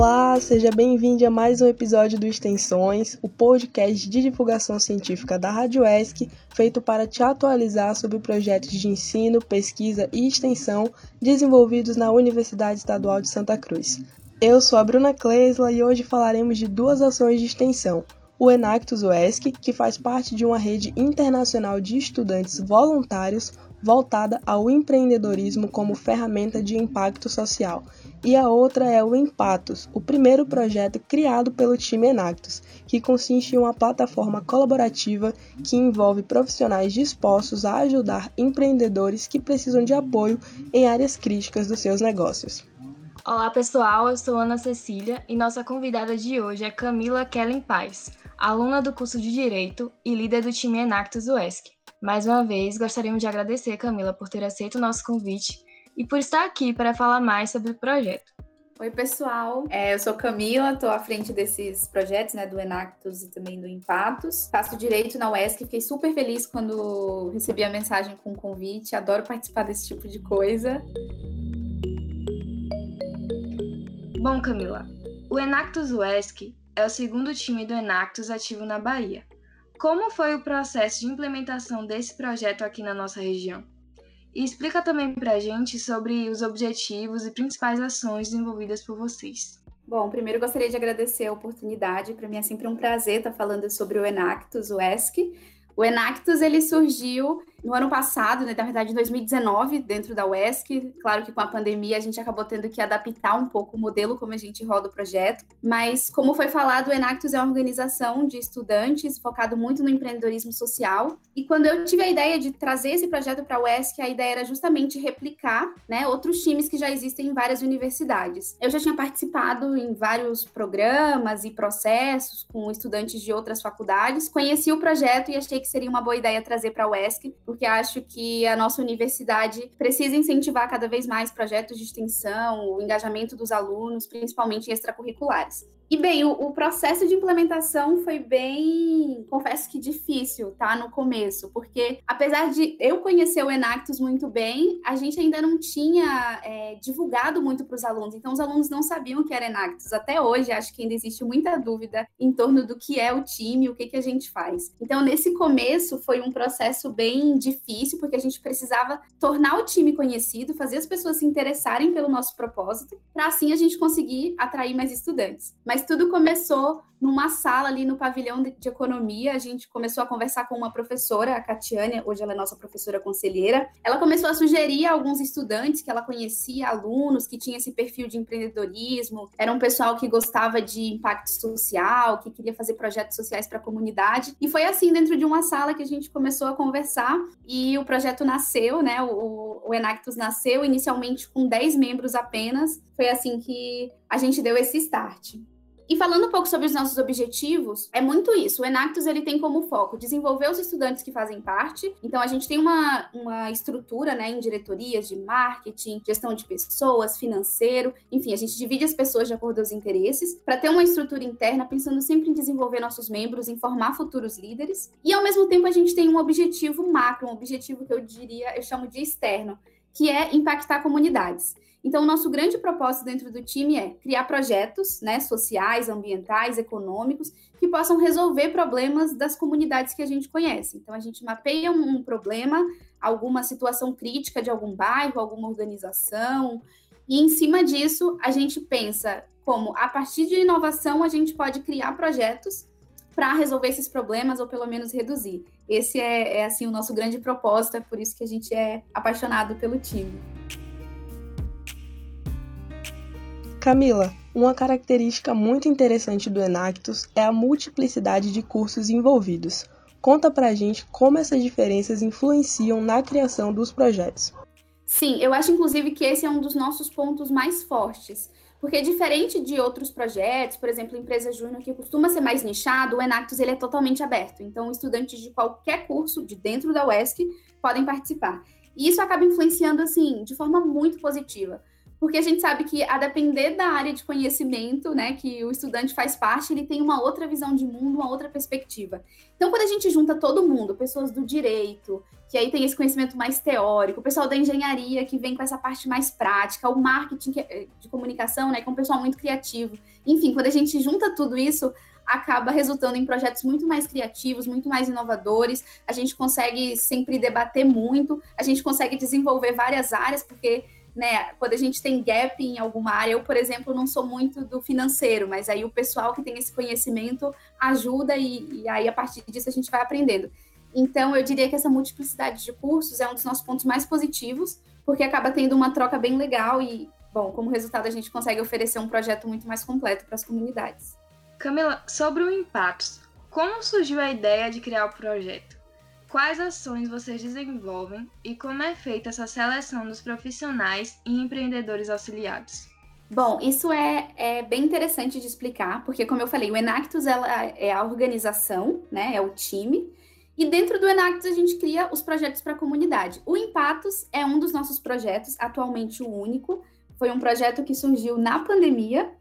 Olá, seja bem-vindo a mais um episódio do Extensões, o podcast de divulgação científica da Rádio ESC, feito para te atualizar sobre projetos de ensino, pesquisa e extensão desenvolvidos na Universidade Estadual de Santa Cruz. Eu sou a Bruna Kleisla e hoje falaremos de duas ações de extensão. O Enactus UESC, que faz parte de uma rede internacional de estudantes voluntários voltada ao empreendedorismo como ferramenta de impacto social, e a outra é o Empatos, o primeiro projeto criado pelo time Enactus, que consiste em uma plataforma colaborativa que envolve profissionais dispostos a ajudar empreendedores que precisam de apoio em áreas críticas dos seus negócios. Olá pessoal, eu sou Ana Cecília e nossa convidada de hoje é Camila Kellen Paz, aluna do curso de Direito e líder do time Enactus UESC. Mais uma vez, gostaríamos de agradecer Camila por ter aceito o nosso convite e por estar aqui para falar mais sobre o projeto. Oi, pessoal. É, eu sou Camila, estou à frente desses projetos, né, do Enactus e também do Empatos. Faço direito na UESC, fiquei super feliz quando recebi a mensagem com o convite. Adoro participar desse tipo de coisa. Bom, Camila, o Enactus UESC é o segundo time do Enactus ativo na Bahia. Como foi o processo de implementação desse projeto aqui na nossa região? E explica também para a gente sobre os objetivos e principais ações desenvolvidas por vocês. Bom, primeiro gostaria de agradecer a oportunidade. Para mim é sempre um prazer estar falando sobre o Enactus, o ESC. O Enactus ele surgiu no ano passado, né, na verdade em 2019, dentro da UESC. Claro que com a pandemia a gente acabou tendo que adaptar um pouco o modelo como a gente roda o projeto, mas como foi falado, o Enactus é uma organização de estudantes focado muito no empreendedorismo social. E quando eu tive a ideia de trazer esse projeto para a UESC, a ideia era justamente replicar, né, outros times que já existem em várias universidades. Eu já tinha participado em vários programas e processos com estudantes de outras faculdades, conheci o projeto e achei que seria uma boa ideia trazer para a UESC porque acho que a nossa universidade precisa incentivar cada vez mais projetos de extensão, o engajamento dos alunos, principalmente extracurriculares. E bem, o, o, processo de implementação foi bem, confesso que difícil, tá? No começo, porque apesar de eu conhecer o Enactus muito bem, a gente ainda não tinha é, divulgado muito para os alunos, então os alunos não sabiam o que era Enactus. Até hoje, acho que ainda existe muita dúvida em torno do que é o time, o que, que a gente faz. Então, nesse começo, foi um processo bem difícil, porque a gente precisava tornar o time conhecido, fazer as pessoas se interessarem pelo nosso propósito, para assim a gente conseguir atrair mais estudantes. Mas mas tudo começou numa sala ali no pavilhão de, economia. A gente começou a conversar com uma professora, a Catiane, hoje ela é nossa professora conselheira. Ela começou a sugerir a alguns estudantes que ela conhecia, alunos que tinham esse perfil de empreendedorismo, era um pessoal que gostava de impacto social, que queria fazer projetos sociais para a comunidade. E foi assim, dentro de uma sala, que a gente começou a conversar e o projeto nasceu, né? O, o Enactus nasceu inicialmente com 10 membros apenas. Foi assim que a gente deu esse start. E falando um pouco sobre os nossos objetivos, é muito isso. O Enactus ele tem como foco desenvolver os estudantes que fazem parte. Então a gente tem uma, uma estrutura, né, em diretorias de marketing, gestão de pessoas, financeiro, enfim, a gente divide as pessoas de acordo com os interesses para ter uma estrutura interna pensando sempre em desenvolver nossos membros, em formar futuros líderes. E ao mesmo tempo a gente tem um objetivo macro, um objetivo que eu diria, eu chamo de externo, que é impactar comunidades. Então, o nosso grande propósito dentro do time é criar projetos né, sociais, ambientais, econômicos, que possam resolver problemas das comunidades que a gente conhece. Então, a gente mapeia um problema, alguma situação crítica de algum bairro, alguma organização, e em cima disso, a gente pensa como, a partir de inovação, a gente pode criar projetos para resolver esses problemas ou pelo menos reduzir. Esse é, é assim o nosso grande propósito, é por isso que a gente é apaixonado pelo time. Camila, uma característica muito interessante do Enactus é a multiplicidade de cursos envolvidos. Conta pra gente como essas diferenças influenciam na criação dos projetos. Sim, eu acho inclusive que esse é um dos nossos pontos mais fortes. Porque diferente de outros projetos, por exemplo, empresa júnior que costuma ser mais nichado, o Enactus ele é totalmente aberto. Então, estudantes de qualquer curso de dentro da UESC podem participar. E isso acaba influenciando assim de forma muito positiva porque a gente sabe que a depender da área de conhecimento, né, que o estudante faz parte, ele tem uma outra visão de mundo, uma outra perspectiva. Então, quando a gente junta todo mundo, pessoas do direito, que aí tem esse conhecimento mais teórico, o pessoal da engenharia que vem com essa parte mais prática, o marketing é, de comunicação, né, que é um pessoal muito criativo. Enfim, quando a gente junta tudo isso, acaba resultando em projetos muito mais criativos, muito mais inovadores. A gente consegue sempre debater muito, a gente consegue desenvolver várias áreas, porque né, quando a gente tem gap em alguma área, eu, por exemplo, não sou muito do financeiro, mas aí o pessoal que tem esse conhecimento ajuda e, e aí a partir disso a gente vai aprendendo. Então, eu diria que essa multiplicidade de cursos é um dos nossos pontos mais positivos, porque acaba tendo uma troca bem legal e, bom, como resultado, a gente consegue oferecer um projeto muito mais completo para as comunidades. Camila, sobre o Impactos, como surgiu a ideia de criar o projeto? Quais ações vocês desenvolvem e como é feita essa seleção dos profissionais e empreendedores auxiliados? Bom, isso é, é bem interessante de explicar, porque, como eu falei, o Enactus ela é a organização, né, é o time, e dentro do Enactus a gente cria os projetos para a comunidade. O Empatos é um dos nossos projetos, atualmente o único. Foi um projeto que surgiu na pandemia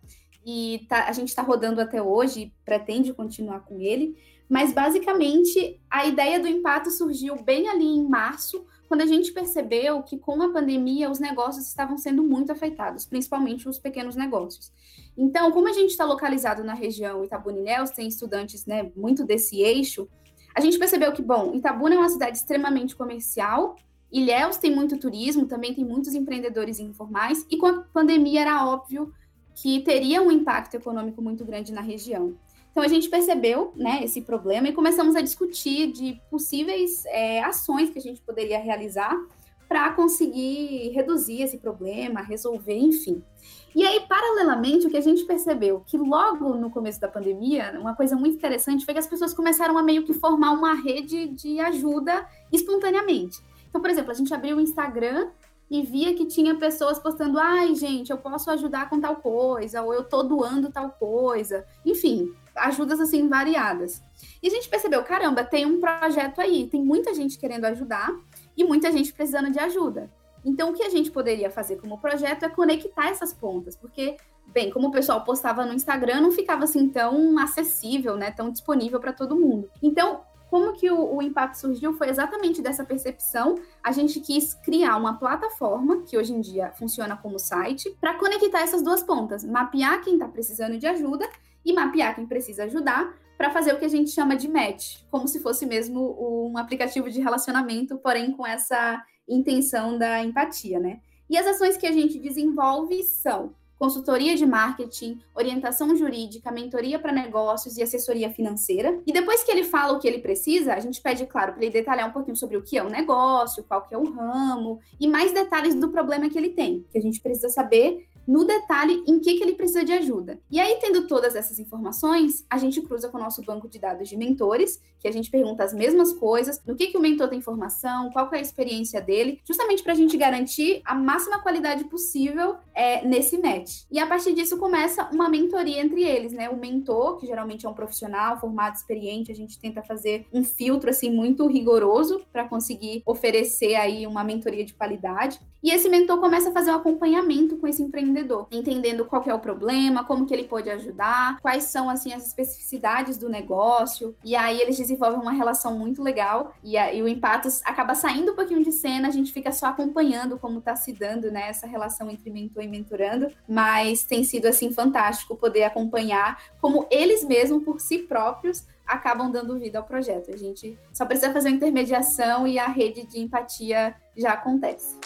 e tá, a gente está rodando até hoje, pretende continuar com ele. Mas basicamente a ideia do impacto surgiu bem ali em março, quando a gente percebeu que com a pandemia os negócios estavam sendo muito afetados, principalmente os pequenos negócios. Então, como a gente está localizado na região Itabuna Ilhéus, tem estudantes né, muito desse eixo, a gente percebeu que, bom, Itabuna é uma cidade extremamente comercial, Ilhéus tem muito turismo, também tem muitos empreendedores informais, e com a pandemia era óbvio que teria um impacto econômico muito grande na região. Então a gente percebeu né, esse problema e começamos a discutir de possíveis é, ações que a gente poderia realizar para conseguir reduzir esse problema, resolver, enfim. E aí, paralelamente, o que a gente percebeu que logo no começo da pandemia, uma coisa muito interessante foi que as pessoas começaram a meio que formar uma rede de ajuda espontaneamente. Então, por exemplo, a gente abriu o Instagram e via que tinha pessoas postando: ai, gente, eu posso ajudar com tal coisa, ou eu tô doando tal coisa. Enfim, ajudas assim variadas. E a gente percebeu, caramba, tem um projeto aí, tem muita gente querendo ajudar e muita gente precisando de ajuda. Então, o que a gente poderia fazer como projeto é conectar essas pontas, porque, bem, como o pessoal postava no Instagram, não ficava assim tão acessível, né, tão disponível para todo mundo. Então, como que o, o, impacto surgiu foi exatamente dessa percepção. A gente quis criar uma plataforma, que hoje em dia funciona como site, para conectar essas duas pontas, mapear quem está precisando de ajuda e mapear quem precisa ajudar para fazer o que a gente chama de match, como se fosse mesmo um aplicativo de relacionamento, porém com essa intenção da empatia, né? E as ações que a gente desenvolve são consultoria de marketing, orientação jurídica, mentoria para negócios e assessoria financeira. E depois que ele fala o que ele precisa, a gente pede, claro, para ele detalhar um pouquinho sobre o que é o negócio, qual que é o ramo e mais detalhes do problema que ele tem, que a gente precisa saber no detalhe em que, que ele precisa de ajuda. E aí, tendo todas essas informações, a gente cruza com o nosso banco de dados de mentores, que a gente pergunta as mesmas coisas, no que, que o mentor tem informação, qual é a experiência dele, justamente para a gente garantir a máxima qualidade possível é, nesse match. E a partir disso começa uma mentoria entre eles, né? O mentor, que geralmente é um profissional formado, experiente, a gente tenta fazer um filtro assim muito rigoroso para conseguir oferecer aí uma mentoria de qualidade. E esse mentor começa a fazer um acompanhamento com esse empreendedor, entendendo qual é o problema, como que ele pode ajudar, quais são assim as especificidades do negócio. E aí eles desenvolvem uma relação muito legal e, e o impacto acaba saindo um pouquinho de cena, a gente fica só acompanhando como está se dando, né, essa relação entre mentor e mentorando, mas tem sido assim fantástico poder acompanhar como eles mesmos por si próprios acabam dando vida ao projeto. A gente só precisa fazer uma intermediação e a rede de empatia já acontece.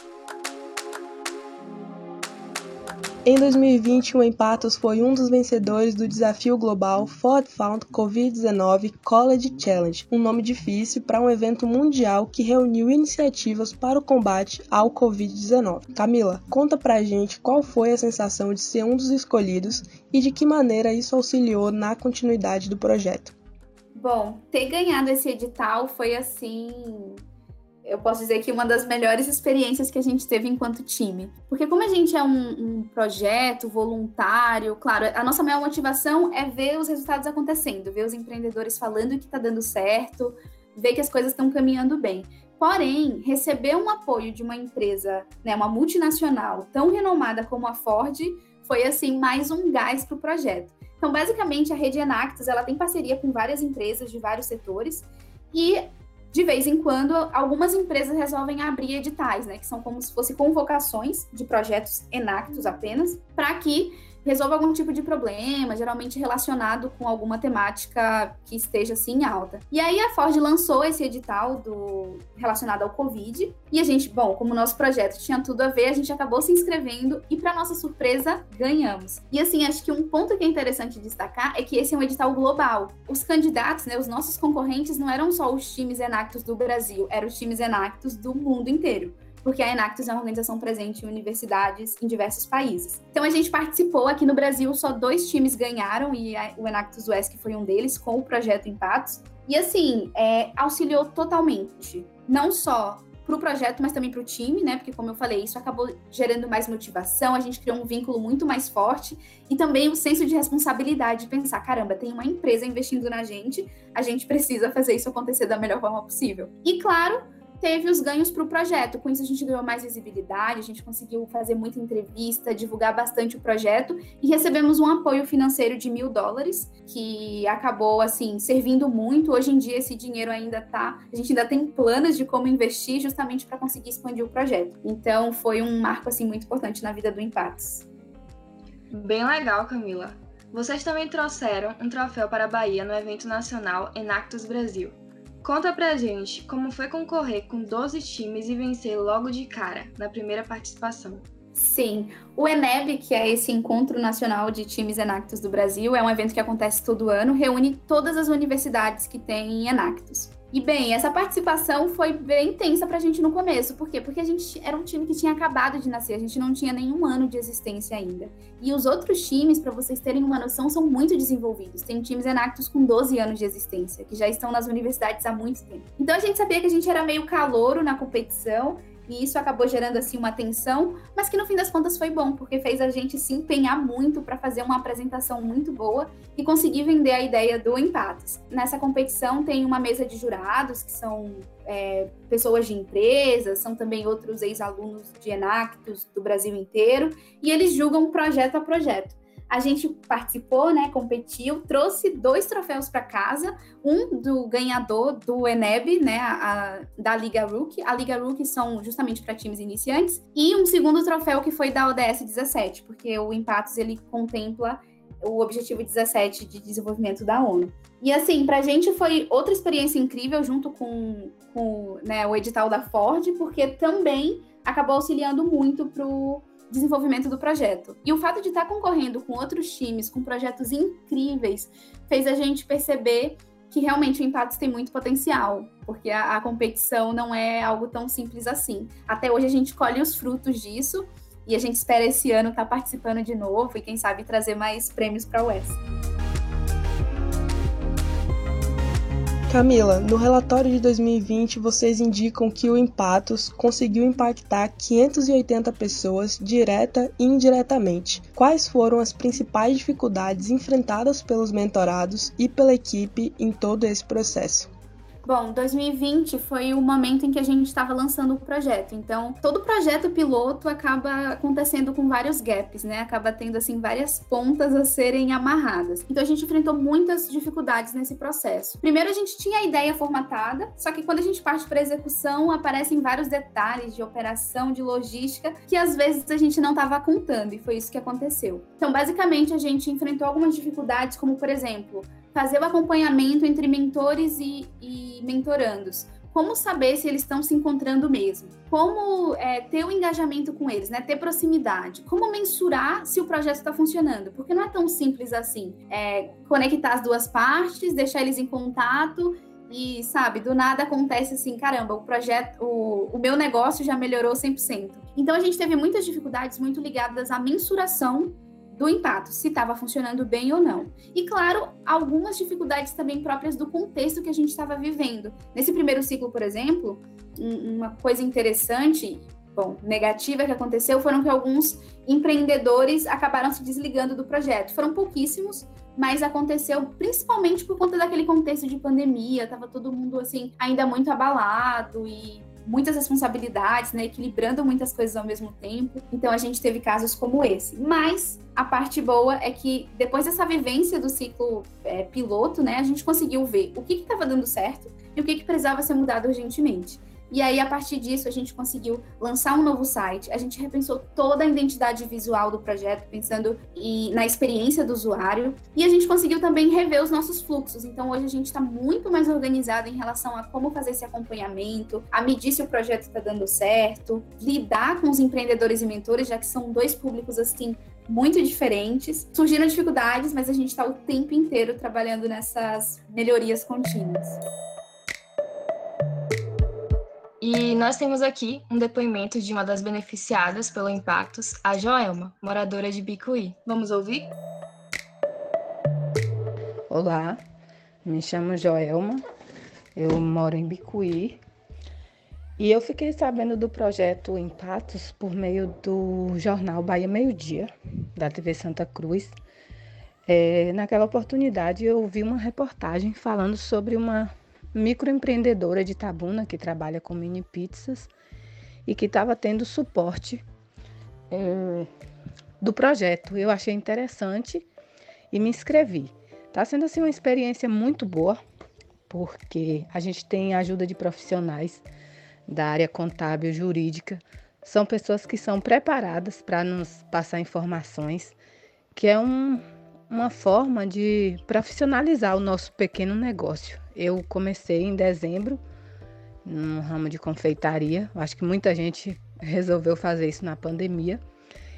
Em 2020, o Empatos foi um dos vencedores do desafio global Ford Found Covid-19 College Challenge, um nome difícil para um evento mundial que reuniu iniciativas para o combate ao Covid-19. Camila, conta pra gente qual foi a sensação de ser um dos escolhidos e de que maneira isso auxiliou na continuidade do projeto. Bom, ter ganhado esse edital foi assim eu posso dizer que uma das melhores experiências que a gente teve enquanto time. Porque como a gente é um, um, projeto voluntário, claro, a nossa maior motivação é ver os resultados acontecendo, ver os empreendedores falando que está dando certo, vê que as coisas estão caminhando bem. Porém, receber um apoio de uma empresa, né, uma multinacional tão renomada como a Ford, foi assim mais um gás para o projeto. Então, basicamente, a rede Enactus ela tem parceria com várias empresas de vários setores e de vez em quando, algumas empresas resolvem abrir editais, né, que são como se fossem convocações de projetos Enactus apenas, para que resolva algum tipo de problema, geralmente relacionado com alguma temática que esteja assim em alta. E aí a Ford lançou esse edital do relacionado ao Covid, e a gente, bom, como o nosso projeto tinha tudo a ver, a gente acabou se inscrevendo e para nossa surpresa, ganhamos. E assim, acho que um ponto que é interessante destacar é que esse é um edital global. Os candidatos, né, os nossos concorrentes não eram só os times Enactus do Brasil, eram os times Enactus do mundo inteiro porque a Enactus é uma organização presente em universidades em diversos países. Então a gente participou aqui no Brasil, só dois times ganharam e a, o Enactus UESC foi um deles com o projeto Empatos. E assim, é, auxiliou totalmente, não só para o projeto, mas também para o time, né? Porque, como eu falei, isso acabou gerando mais motivação, a gente criou um vínculo muito mais forte e também o senso de responsabilidade de pensar: caramba, tem uma empresa investindo na gente, a gente precisa fazer isso acontecer da melhor forma possível. E, claro, teve os ganhos para o projeto. Com isso, a gente ganhou mais visibilidade, a gente conseguiu fazer muita entrevista, divulgar bastante o projeto e recebemos um apoio financeiro de mil dólares, que acabou, assim, servindo muito. Hoje em dia, esse dinheiro ainda tá. A gente ainda tem planos de como investir justamente para conseguir expandir o projeto. Então, foi um marco, assim, muito importante na vida do Impacts. Bem legal, Camila. Vocês também trouxeram um troféu para a Bahia no evento nacional Enactus Brasil. Conta pra gente como foi concorrer com 12 times e vencer logo de cara, na primeira participação. Sim, o ENEB, que é esse Encontro Nacional de Times Enactus do Brasil, é um evento que acontece todo ano, reúne todas as universidades que têm Enactus. E bem, essa participação foi bem intensa pra gente no começo. Por quê? Porque a gente era um time que tinha acabado de nascer, a gente não tinha nenhum ano de existência ainda. E os outros times, para vocês terem uma noção, são muito desenvolvidos. Tem times Enactus com 12 anos de existência, que já estão nas universidades há muito tempo. Então a gente sabia que a gente era meio calouro na competição e isso acabou gerando assim uma tensão, mas que no fim das contas foi bom, porque fez a gente se empenhar muito para fazer uma apresentação muito boa e conseguir vender a ideia do Empates. Nessa competição tem uma mesa de jurados, que são é, pessoas de empresas, são também outros ex-alunos de Enactus do Brasil inteiro, e eles julgam projeto a projeto. A gente participou, né, competiu, trouxe dois troféus para casa, um do ganhador do Eneb, né, a, a, da Liga Rookie. A Liga Rookie são justamente para times iniciantes e um segundo troféu que foi da ODS 17, porque o Empatos ele contempla o objetivo 17 de desenvolvimento da ONU. E assim, para a gente foi outra experiência incrível junto com, com né, o edital da Ford, porque também acabou auxiliando muito pro desenvolvimento do projeto. E o fato de estar concorrendo com outros times, com projetos incríveis, fez a gente perceber que realmente o Empates tem muito potencial, porque a, a, competição não é algo tão simples assim. Até hoje a gente colhe os frutos disso e a gente espera esse ano estar participando de novo e quem sabe trazer mais prêmios para a UES. Camila, no relatório de 2020 vocês indicam que o Empatos conseguiu impactar 580 pessoas direta e indiretamente. Quais foram as principais dificuldades enfrentadas pelos mentorados e pela equipe em todo esse processo? Bom, 2020 foi o momento em que a gente estava lançando o projeto. Então, todo projeto piloto acaba acontecendo com vários gaps, né? Acaba tendo assim várias pontas a serem amarradas. Então, a gente enfrentou muitas dificuldades nesse processo. Primeiro, a gente tinha a ideia formatada, só que quando a gente parte para execução, aparecem vários detalhes de operação, de logística, que às vezes a gente não estava contando, e foi isso que aconteceu. Então, basicamente, a gente enfrentou algumas dificuldades, como por exemplo, fazer o acompanhamento entre mentores e, e mentorandos. Como saber se eles estão se encontrando mesmo? Como é, ter o um engajamento com eles, né? Ter proximidade? Como mensurar se o projeto está funcionando? Porque não é tão simples assim. É, conectar as duas partes, deixar eles em contato e, sabe, do nada acontece assim, caramba, o projeto, o, o meu negócio já melhorou 100%. Então a gente teve muitas dificuldades muito ligadas à mensuração do impacto, se estava funcionando bem ou não. E, claro, algumas dificuldades também próprias do contexto que a gente estava vivendo. Nesse primeiro ciclo, por exemplo, uma coisa interessante, bom, negativa que aconteceu foram que alguns empreendedores acabaram se desligando do projeto. Foram pouquíssimos, mas aconteceu principalmente por conta daquele contexto de pandemia, tava todo mundo assim ainda muito abalado e muitas responsabilidades, né, equilibrando muitas coisas ao mesmo tempo. Então a gente teve casos como esse. Mas a parte boa é que depois dessa vivência do ciclo é, piloto, né, a gente conseguiu ver o que estava dando certo e o que, que precisava ser mudado urgentemente. E aí, a partir disso, a gente conseguiu lançar um novo site. A gente repensou toda a identidade visual do projeto, pensando em, na experiência do usuário. E a gente conseguiu também rever os nossos fluxos. Então, hoje a gente está muito mais organizado em relação a como fazer esse acompanhamento, a medir se o projeto está dando certo, lidar com os empreendedores e mentores, já que são dois públicos assim muito diferentes. Surgiram dificuldades, mas a gente está o tempo inteiro trabalhando nessas melhorias contínuas. E nós temos aqui um depoimento de uma das beneficiadas pelo Impactos, a Joelma, moradora de Bicuí. Vamos ouvir? Olá, me chamo Joelma, eu moro em Bicuí e eu fiquei sabendo do projeto Impactos por meio do jornal Bahia Meio Dia, da TV Santa Cruz. É, naquela oportunidade eu vi uma reportagem falando sobre uma microempreendedora de Tabuna que trabalha com mini pizzas e que estava tendo suporte é, do projeto. Eu achei interessante e me inscrevi. Está sendo assim uma experiência muito boa, porque a gente tem ajuda de profissionais da área contábil jurídica. São pessoas que são preparadas para nos passar informações, que é um, uma forma de profissionalizar o nosso pequeno negócio. Eu comecei em dezembro no ramo de confeitaria. Acho que muita gente resolveu fazer isso na pandemia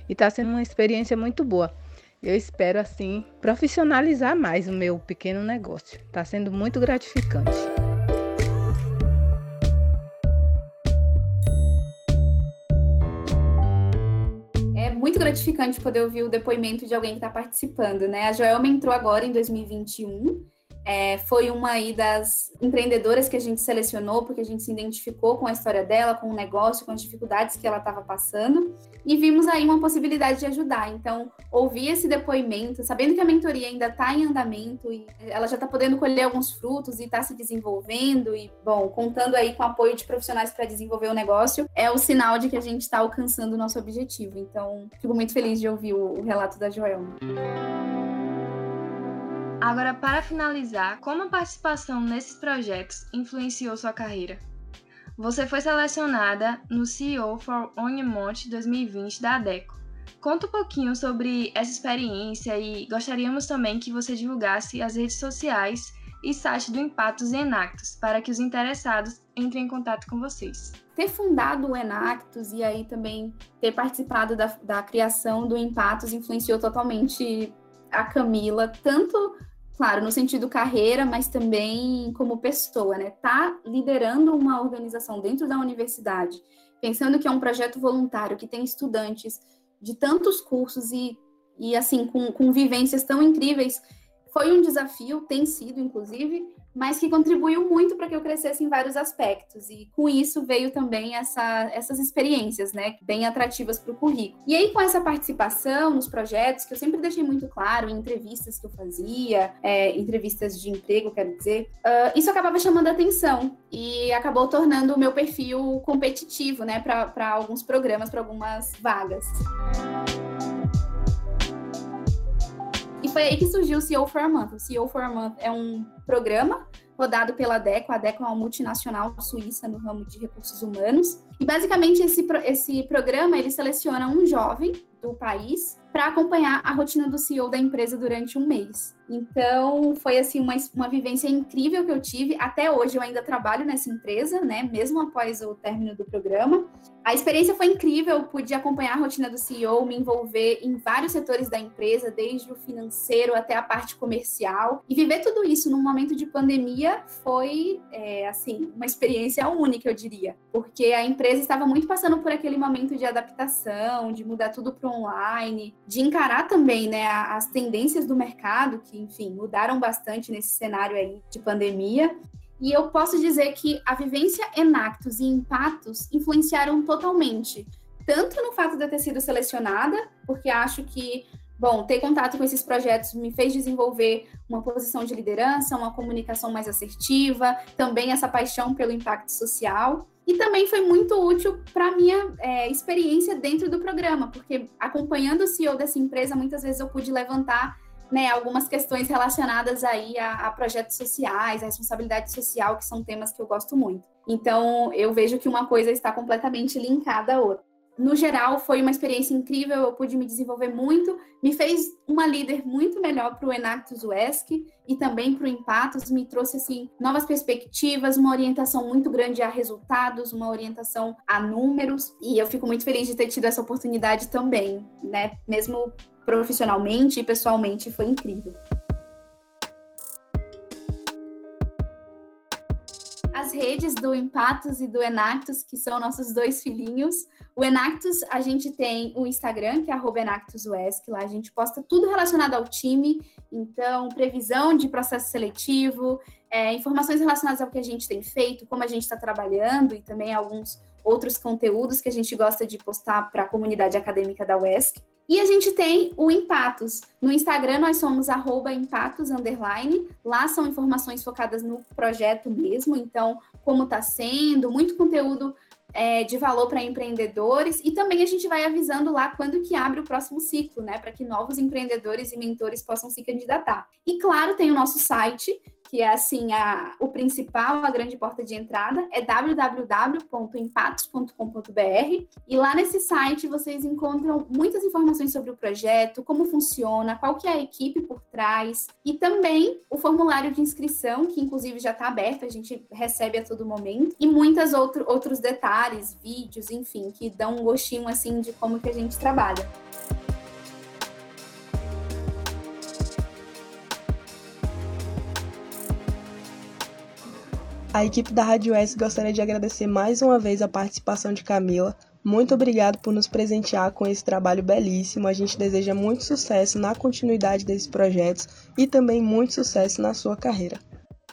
e está sendo uma experiência muito boa. Eu espero assim profissionalizar mais o meu pequeno negócio. Está sendo muito gratificante. Gratificante poder ouvir o depoimento de alguém que está participando, né? A Joelma entrou agora em 2021 é, foi uma aí das empreendedoras que a gente selecionou, porque a gente se identificou com a história dela, com o negócio, com as dificuldades que ela estava passando, e vimos aí uma possibilidade de ajudar. Então, ouvir esse depoimento, sabendo que a mentoria ainda está em andamento e ela já está podendo colher alguns frutos e está se desenvolvendo, e, bom, contando aí com o apoio de profissionais para desenvolver o negócio, é o sinal de que a gente está alcançando o nosso objetivo. Então, fico muito feliz de ouvir o, o relato da Joelma. Agora, para finalizar, como a participação nesses projetos influenciou sua carreira? Você foi selecionada no CEO for Onimont 2020 da ADECO. Conta um pouquinho sobre essa experiência e gostaríamos também que você divulgasse as redes sociais e site do Impactos e Enactus para que os interessados entrem em contato com vocês. Ter fundado o Enactus e aí também ter participado da, da criação do Impactos influenciou totalmente a Camila, tanto, claro, no sentido carreira, mas também como pessoa, né? Tá liderando uma organização dentro da universidade, pensando que é um projeto voluntário, que tem estudantes de tantos cursos e, e assim, com, com vivências tão incríveis, foi um desafio, tem sido, inclusive, mas que contribuiu muito para que eu crescesse em vários aspectos. E com isso veio também essa, essas experiências, né, bem atrativas para o currículo. E aí, com essa participação nos projetos, que eu sempre deixei muito claro em entrevistas que eu fazia, é, entrevistas de emprego, quero dizer, uh, isso acabava chamando atenção e acabou tornando o meu perfil competitivo, né, para alguns programas, para algumas vagas. E foi aí que surgiu o CEO for a Month. O CEO for a Month é um programa rodado pela DECO. A DECO é uma multinacional suíça no ramo de recursos humanos. E basicamente esse, esse programa ele seleciona um jovem do país para acompanhar a rotina do CEO da empresa durante um mês. Então, foi assim uma, uma vivência incrível que eu tive. Até hoje eu ainda trabalho nessa empresa, né, mesmo após o término do programa. A experiência foi incrível, pude acompanhar a rotina do CEO, me envolver em vários setores da empresa, desde o financeiro até a parte comercial. E viver tudo isso num momento de pandemia foi, é, assim, uma experiência única, eu diria. Porque a empresa estava muito passando por aquele momento de adaptação, de mudar tudo para online, de encarar também né, as tendências do mercado, que, enfim, mudaram bastante nesse cenário aí de pandemia. E eu posso dizer que a vivência Enactus e Impactos influenciaram totalmente, tanto no fato de eu ter sido selecionada, porque acho que Bom, ter contato com esses projetos me fez desenvolver uma posição de liderança, uma comunicação mais assertiva, também essa paixão pelo impacto social. E também foi muito útil para a minha é, experiência dentro do programa, porque acompanhando o CEO dessa empresa, muitas vezes eu pude levantar né, algumas questões relacionadas aí a, a, projetos sociais, a responsabilidade social, que são temas que eu gosto muito. Então, eu vejo que uma coisa está completamente linkada à outra no geral, foi uma experiência incrível, eu pude me desenvolver muito, me fez uma líder muito melhor para o Enactus UESC e também para o Empatos, me trouxe assim novas perspectivas, uma orientação muito grande a resultados, uma orientação a números, e eu fico muito feliz de ter tido essa oportunidade também, né? Mesmo profissionalmente e pessoalmente, foi incrível. Redes do Empatos e do Enactus, que são nossos dois filhinhos. O Enactus, a gente tem o Instagram, que é EnactusUESC, lá a gente posta tudo relacionado ao time, então, previsão de processo seletivo, é, informações relacionadas ao que a gente tem feito, como a gente está trabalhando e também alguns outros conteúdos que a gente gosta de postar para a comunidade acadêmica da UESC. E a gente tem o Empatos. No Instagram nós somos empatos, underline. Lá são informações focadas no projeto mesmo, então como está sendo, muito conteúdo é, de valor para empreendedores e também a gente vai avisando lá quando que abre o próximo ciclo, né, para que novos empreendedores e mentores possam se candidatar. E claro, tem o nosso site, que é assim a, o principal, a grande porta de entrada, é www.empatos.com.br e lá nesse site vocês encontram muitas informações sobre o projeto, como funciona, qual que é a equipe por trás e também o formulário de inscrição, que inclusive já está aberto, a gente recebe a todo momento, e muitos outro, outros detalhes, vídeos, enfim, que dão um gostinho assim de como que a gente trabalha. A equipe da Rádio S gostaria de agradecer mais uma vez a participação de Camila. Muito obrigado por nos presentear com esse trabalho belíssimo. A gente deseja muito sucesso na continuidade desses projetos e também muito sucesso na sua carreira.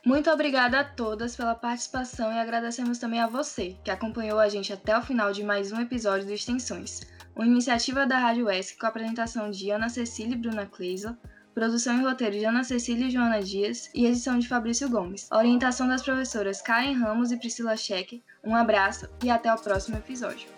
Muito obrigada a todas pela participação e agradecemos também a você, que acompanhou a gente até o final de mais um episódio do Extensões, uma iniciativa da Rádio ESC com a apresentação de Ana Cecília e Bruna Kleisler, Produção e roteiro de Ana Cecília e Joana Dias e edição de Fabrício Gomes. orientação das professoras Karen Ramos e Priscila Scheck. Um abraço e até o próximo episódio.